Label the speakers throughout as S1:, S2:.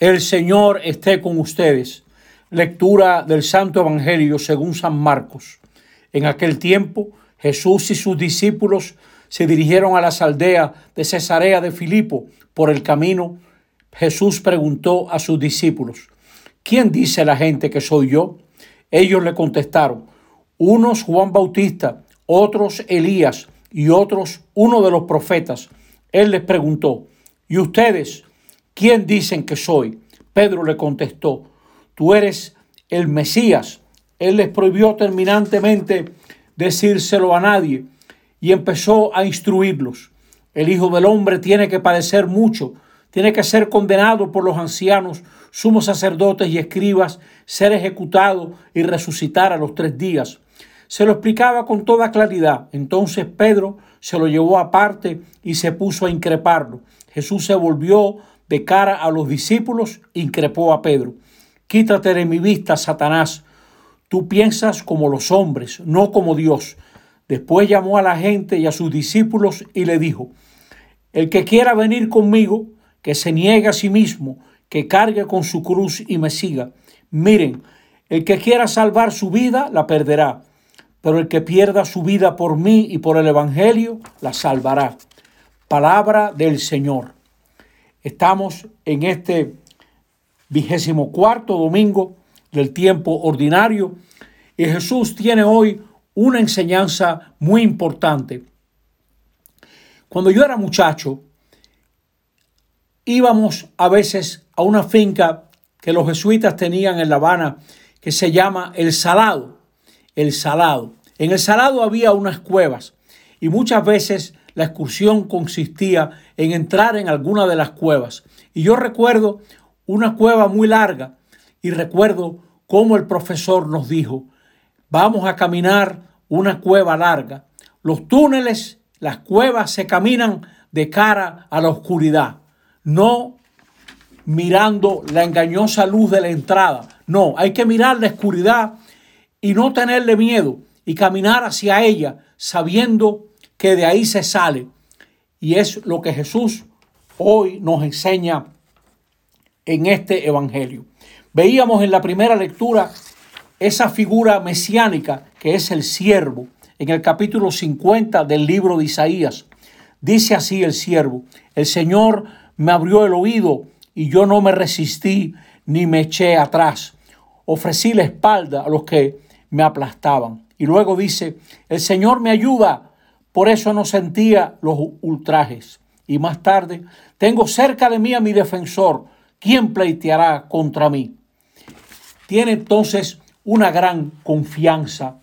S1: El Señor esté con ustedes. Lectura del Santo Evangelio según San Marcos. En aquel tiempo Jesús y sus discípulos se dirigieron a las aldeas de Cesarea de Filipo. Por el camino Jesús preguntó a sus discípulos, ¿quién dice la gente que soy yo? Ellos le contestaron, unos Juan Bautista, otros Elías y otros uno de los profetas. Él les preguntó, ¿y ustedes? ¿Quién dicen que soy? Pedro le contestó, tú eres el Mesías. Él les prohibió terminantemente decírselo a nadie y empezó a instruirlos. El Hijo del Hombre tiene que padecer mucho, tiene que ser condenado por los ancianos, sumos sacerdotes y escribas, ser ejecutado y resucitar a los tres días. Se lo explicaba con toda claridad. Entonces Pedro se lo llevó aparte y se puso a increparlo. Jesús se volvió de cara a los discípulos, increpó a Pedro. Quítate de mi vista, Satanás. Tú piensas como los hombres, no como Dios. Después llamó a la gente y a sus discípulos y le dijo, el que quiera venir conmigo, que se niegue a sí mismo, que cargue con su cruz y me siga. Miren, el que quiera salvar su vida, la perderá, pero el que pierda su vida por mí y por el Evangelio, la salvará. Palabra del Señor. Estamos en este vigésimo cuarto domingo del tiempo ordinario y Jesús tiene hoy una enseñanza muy importante. Cuando yo era muchacho, íbamos a veces a una finca que los jesuitas tenían en La Habana que se llama El Salado. El Salado. En El Salado había unas cuevas y muchas veces la excursión consistía en entrar en alguna de las cuevas. Y yo recuerdo una cueva muy larga y recuerdo cómo el profesor nos dijo, vamos a caminar una cueva larga. Los túneles, las cuevas se caminan de cara a la oscuridad, no mirando la engañosa luz de la entrada. No, hay que mirar la oscuridad y no tenerle miedo y caminar hacia ella sabiendo que de ahí se sale. Y es lo que Jesús hoy nos enseña en este Evangelio. Veíamos en la primera lectura esa figura mesiánica que es el siervo. En el capítulo 50 del libro de Isaías dice así el siervo, el Señor me abrió el oído y yo no me resistí ni me eché atrás. Ofrecí la espalda a los que me aplastaban. Y luego dice, el Señor me ayuda por eso no sentía los ultrajes. Y más tarde, tengo cerca de mí a mi defensor, ¿quién pleiteará contra mí? Tiene entonces una gran confianza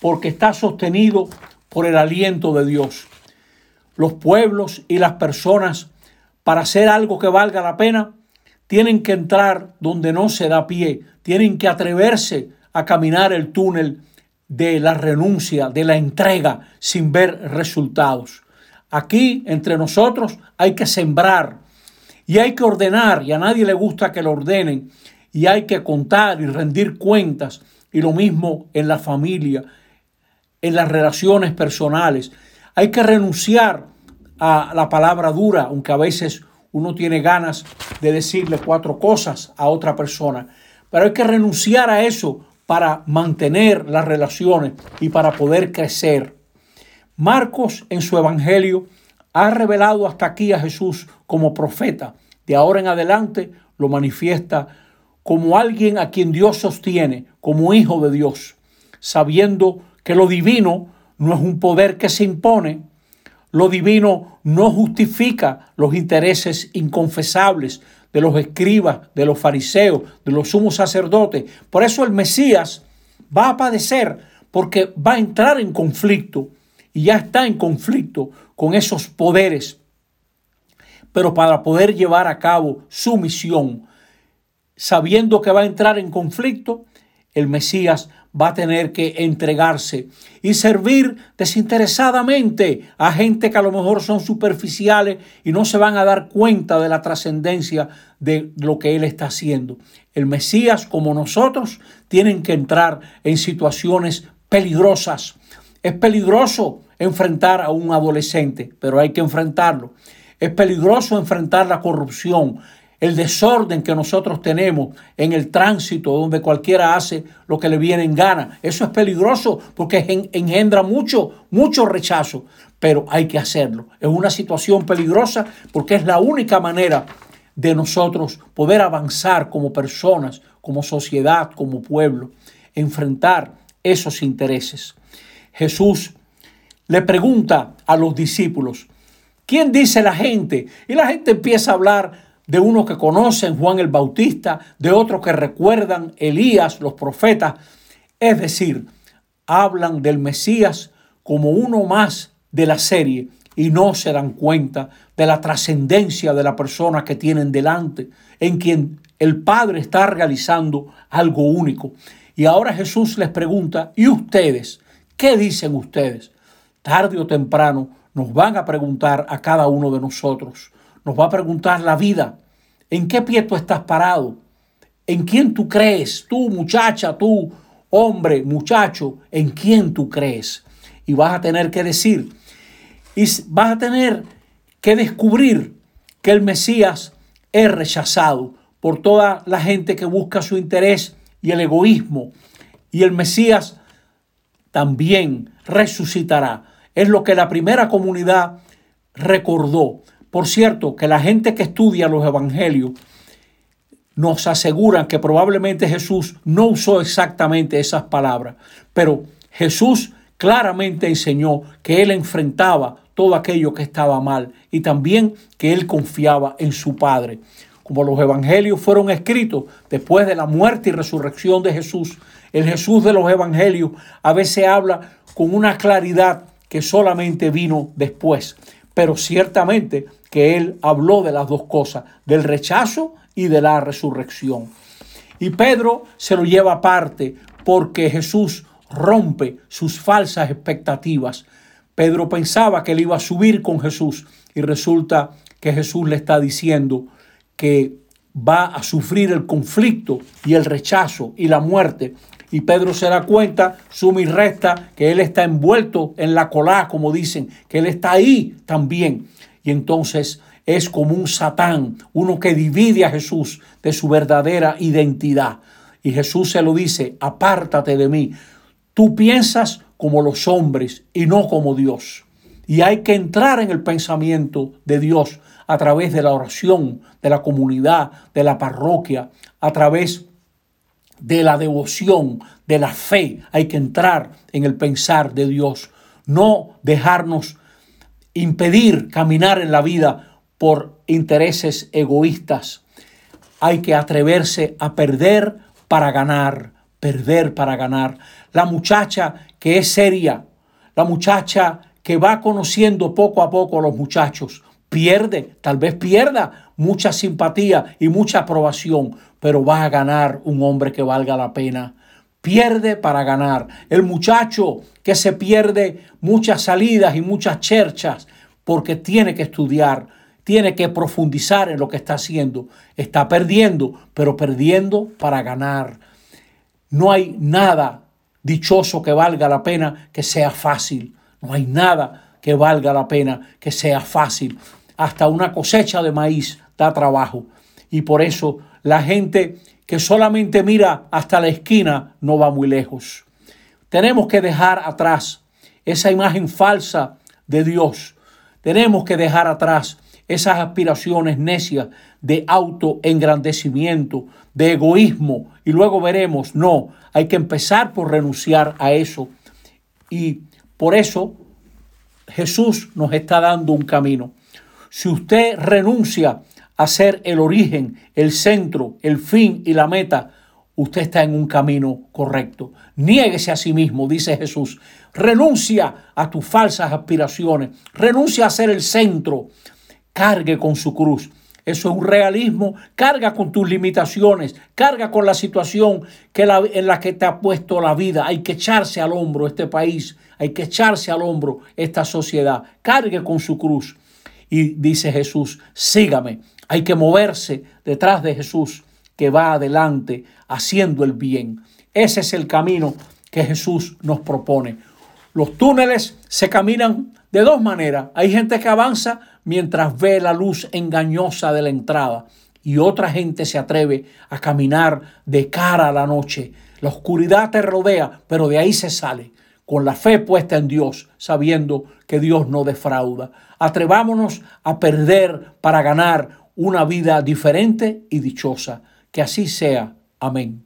S1: porque está sostenido por el aliento de Dios. Los pueblos y las personas, para hacer algo que valga la pena, tienen que entrar donde no se da pie, tienen que atreverse a caminar el túnel de la renuncia, de la entrega sin ver resultados. Aquí entre nosotros hay que sembrar y hay que ordenar y a nadie le gusta que lo ordenen y hay que contar y rendir cuentas y lo mismo en la familia, en las relaciones personales. Hay que renunciar a la palabra dura, aunque a veces uno tiene ganas de decirle cuatro cosas a otra persona, pero hay que renunciar a eso para mantener las relaciones y para poder crecer. Marcos en su Evangelio ha revelado hasta aquí a Jesús como profeta. De ahora en adelante lo manifiesta como alguien a quien Dios sostiene, como hijo de Dios, sabiendo que lo divino no es un poder que se impone, lo divino no justifica los intereses inconfesables de los escribas, de los fariseos, de los sumos sacerdotes. Por eso el Mesías va a padecer porque va a entrar en conflicto y ya está en conflicto con esos poderes. Pero para poder llevar a cabo su misión, sabiendo que va a entrar en conflicto, el Mesías va a tener que entregarse y servir desinteresadamente a gente que a lo mejor son superficiales y no se van a dar cuenta de la trascendencia de lo que Él está haciendo. El Mesías, como nosotros, tienen que entrar en situaciones peligrosas. Es peligroso enfrentar a un adolescente, pero hay que enfrentarlo. Es peligroso enfrentar la corrupción. El desorden que nosotros tenemos en el tránsito, donde cualquiera hace lo que le viene en gana. Eso es peligroso porque engendra mucho, mucho rechazo, pero hay que hacerlo. Es una situación peligrosa porque es la única manera de nosotros poder avanzar como personas, como sociedad, como pueblo, enfrentar esos intereses. Jesús le pregunta a los discípulos, ¿quién dice la gente? Y la gente empieza a hablar de unos que conocen Juan el Bautista, de otros que recuerdan Elías, los profetas. Es decir, hablan del Mesías como uno más de la serie y no se dan cuenta de la trascendencia de la persona que tienen delante, en quien el Padre está realizando algo único. Y ahora Jesús les pregunta, ¿y ustedes? ¿Qué dicen ustedes? Tarde o temprano nos van a preguntar a cada uno de nosotros nos va a preguntar la vida. ¿En qué pie tú estás parado? ¿En quién tú crees? Tú, muchacha, tú, hombre, muchacho, ¿en quién tú crees? Y vas a tener que decir, y vas a tener que descubrir que el Mesías es rechazado por toda la gente que busca su interés y el egoísmo. Y el Mesías también resucitará. Es lo que la primera comunidad recordó. Por cierto, que la gente que estudia los evangelios nos aseguran que probablemente Jesús no usó exactamente esas palabras, pero Jesús claramente enseñó que él enfrentaba todo aquello que estaba mal y también que él confiaba en su Padre. Como los evangelios fueron escritos después de la muerte y resurrección de Jesús, el Jesús de los evangelios a veces habla con una claridad que solamente vino después. Pero ciertamente que él habló de las dos cosas, del rechazo y de la resurrección. Y Pedro se lo lleva aparte porque Jesús rompe sus falsas expectativas. Pedro pensaba que él iba a subir con Jesús y resulta que Jesús le está diciendo que va a sufrir el conflicto y el rechazo y la muerte. Y Pedro se da cuenta, suma y resta, que él está envuelto en la colá, como dicen, que él está ahí también y entonces es como un satán, uno que divide a Jesús de su verdadera identidad. Y Jesús se lo dice, apártate de mí. Tú piensas como los hombres y no como Dios. Y hay que entrar en el pensamiento de Dios a través de la oración, de la comunidad, de la parroquia, a través de la devoción, de la fe. Hay que entrar en el pensar de Dios, no dejarnos impedir caminar en la vida por intereses egoístas. Hay que atreverse a perder para ganar, perder para ganar. La muchacha que es seria, la muchacha que va conociendo poco a poco a los muchachos, pierde, tal vez pierda mucha simpatía y mucha aprobación, pero va a ganar un hombre que valga la pena pierde para ganar. El muchacho que se pierde muchas salidas y muchas cherchas porque tiene que estudiar, tiene que profundizar en lo que está haciendo. Está perdiendo, pero perdiendo para ganar. No hay nada dichoso que valga la pena que sea fácil. No hay nada que valga la pena que sea fácil. Hasta una cosecha de maíz da trabajo. Y por eso la gente que solamente mira hasta la esquina no va muy lejos. Tenemos que dejar atrás esa imagen falsa de Dios. Tenemos que dejar atrás esas aspiraciones necias de autoengrandecimiento, de egoísmo, y luego veremos, no, hay que empezar por renunciar a eso. Y por eso Jesús nos está dando un camino. Si usted renuncia a ser el origen, el centro, el fin y la meta, usted está en un camino correcto. Niéguese a sí mismo, dice Jesús. Renuncia a tus falsas aspiraciones. Renuncia a ser el centro. Cargue con su cruz. Eso es un realismo. Carga con tus limitaciones. Carga con la situación que en la que te ha puesto la vida. Hay que echarse al hombro este país. Hay que echarse al hombro esta sociedad. Cargue con su cruz. Y dice Jesús, sígame. Hay que moverse detrás de Jesús que va adelante haciendo el bien. Ese es el camino que Jesús nos propone. Los túneles se caminan de dos maneras. Hay gente que avanza mientras ve la luz engañosa de la entrada y otra gente se atreve a caminar de cara a la noche. La oscuridad te rodea, pero de ahí se sale, con la fe puesta en Dios, sabiendo que Dios no defrauda. Atrevámonos a perder para ganar una vida diferente y dichosa. Que así sea. Amén.